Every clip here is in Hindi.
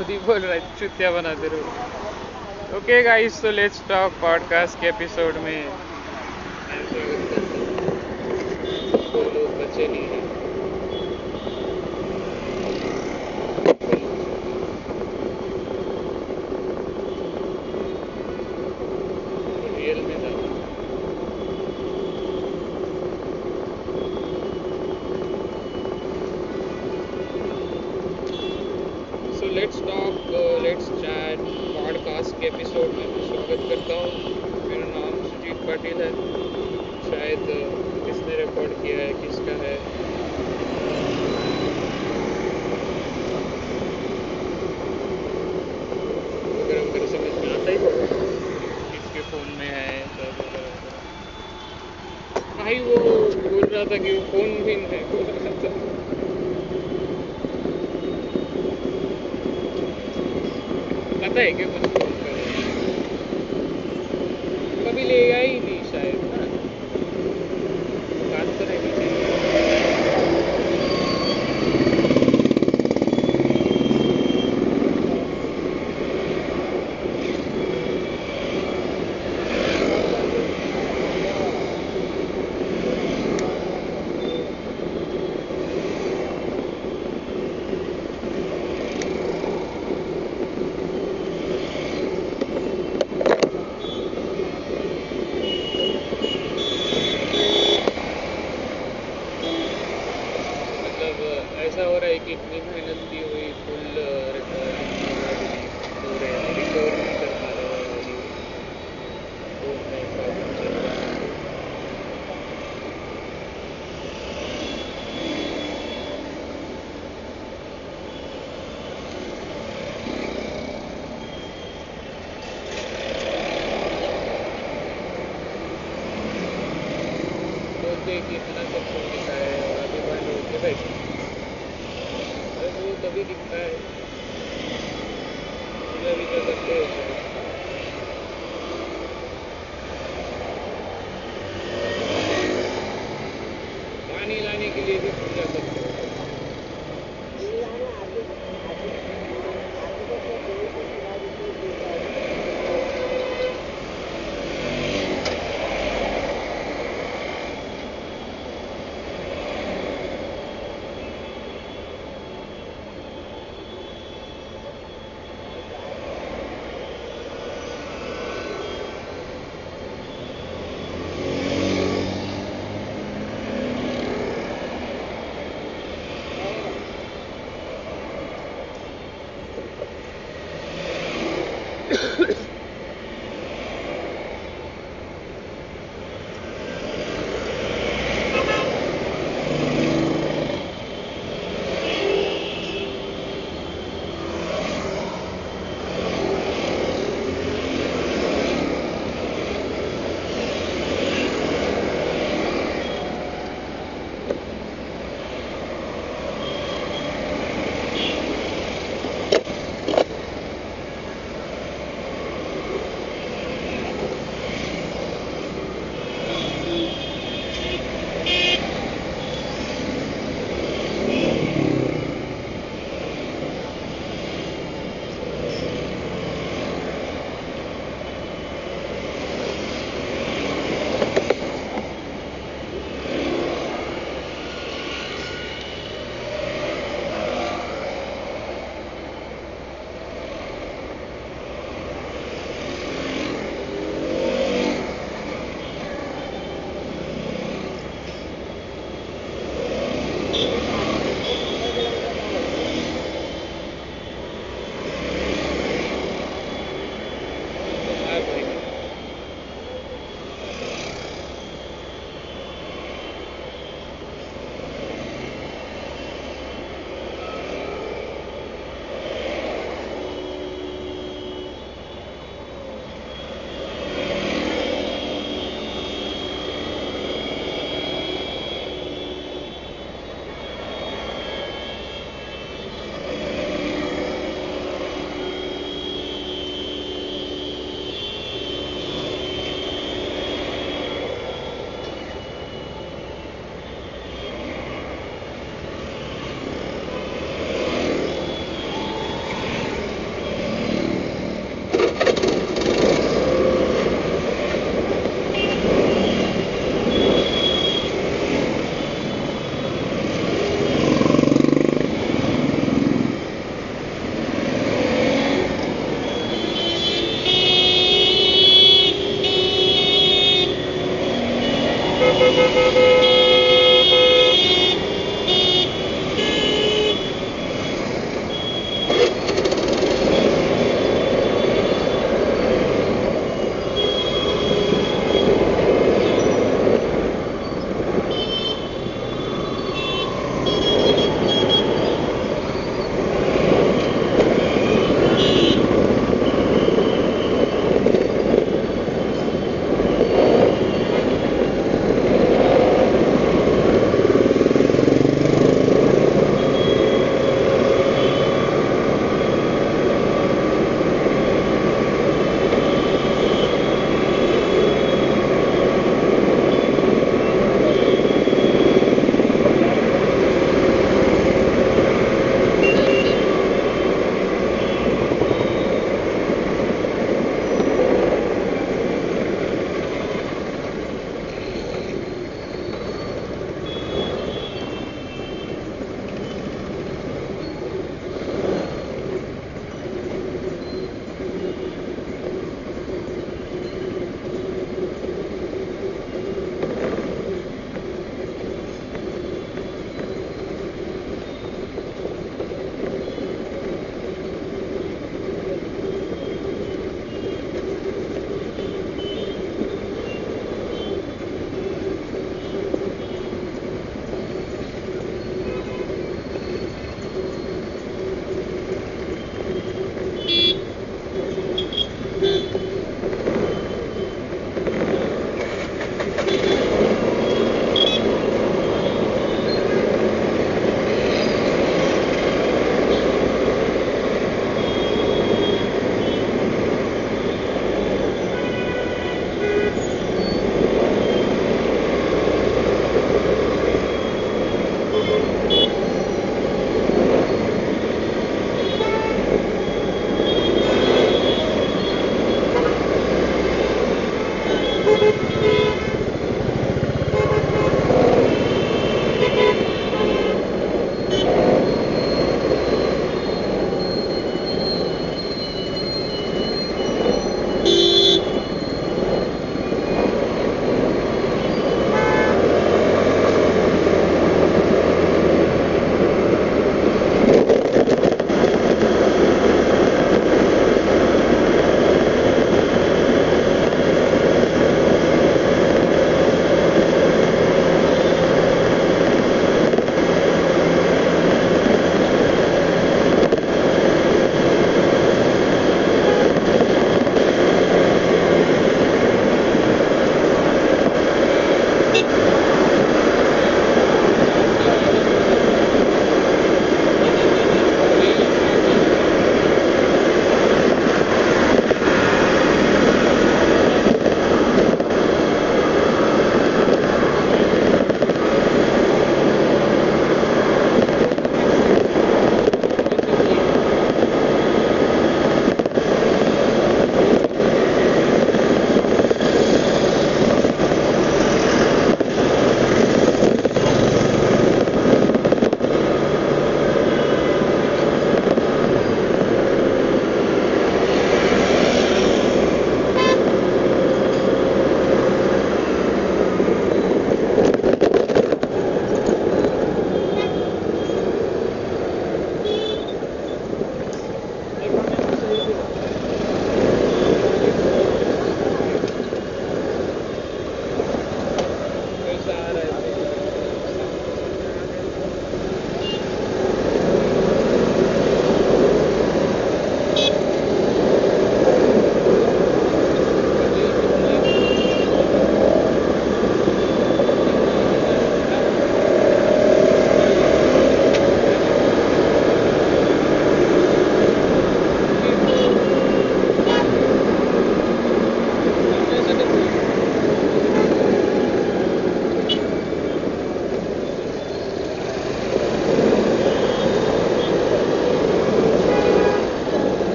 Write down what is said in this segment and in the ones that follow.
खुद ही बोल रहा है, चुतिया बना दे रहो ओके गाइस तो लेट्स टॉक पॉडकास्ट के एपिसोड में मैं स्वागत करता हूँ। दो लोग बचे नहीं हैं रियल में था so let's talk let's chat podcast के एपिसोड में मैं स्वागत करता हूँ। मेरा नाम सुजीत पाटिल है। शायद uh, किसने रिकॉर्ड किया है किसका है? वगैरह वगैरह समझ में आता ही किसके फ़ोन में है वगैरह भाई वो बोल रहा था कि वो फ़ोन भी नहीं है बोल रहा था। पता है कि मुझे कभी ले आया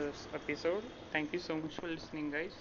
this episode. Thank you so much for listening, guys.